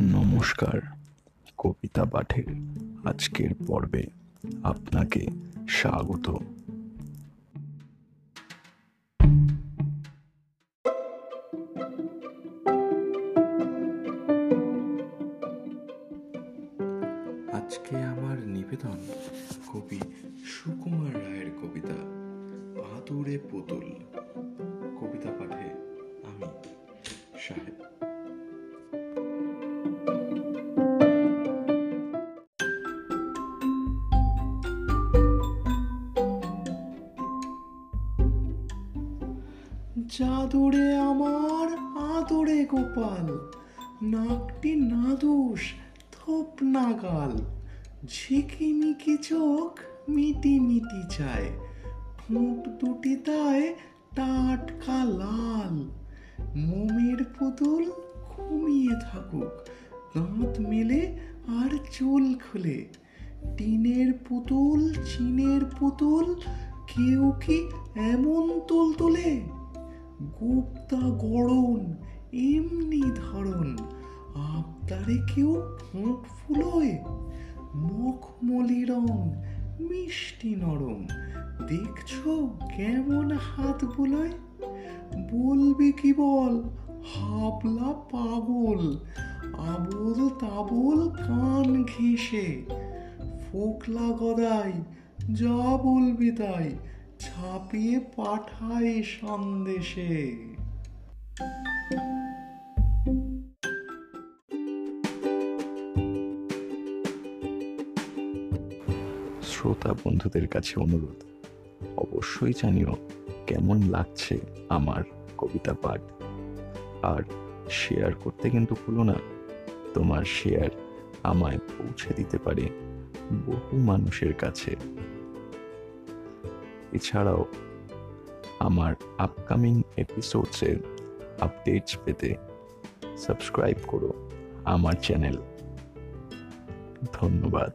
নমস্কার, কবিতা পাঠের আজকের পর্বে আপনাকে স্বাগত। আজকে আমার নিবেদন কবি সুকুমার রায়ের কবিতা আদরে পুতুল। কবিতা পাঠে আমি সাহেব জাদুরে আমার আদরে গোপাল, নাকটি নাদুস, থোপ নাগাল। ঝিকিমিকি চোখ মিটি মিটি চায় ঠোঁট দুটি তাই টাটকা লাল। মোমের পুতুল ঘুমিয়ে থাকুক, দাঁত মেলে আর চুল খুলে। টিনের পুতুল, চিনের পুতুল, কেউ কি এমন তুল তুলে? গুপ্তা গড়ন, এমনি ধরন আবদারে কেউ ফোঁট ফুলোয়? মখমলি রং, মিষ্টি নরম। দেখছ কেমন হাত বুলোয়? বলবি কি বল, হাবলা পাগল। আবল তাবল কান ঘেঁষে। ফোকলা গদাই, যা বলবি তাই। ছাপিয়ে পাঠাই সন্দেশে। শ্রোতা বন্ধুদের কাছে অনুরোধ, অবশ্যই জানিও কেমন লাগছে আমার কবিতা পাঠ। আর শেয়ার করতে কিন্তু ভুলো না, তোমার শেয়ার আমায় পৌঁছে দিতে পারে বহু মানুষের কাছে। এছাড়াও আমার আপকামিং এপিসোডসের আপডেটস পেতে সাবস্ক্রাইব করো আমার চ্যানেল ধন্যবাদ।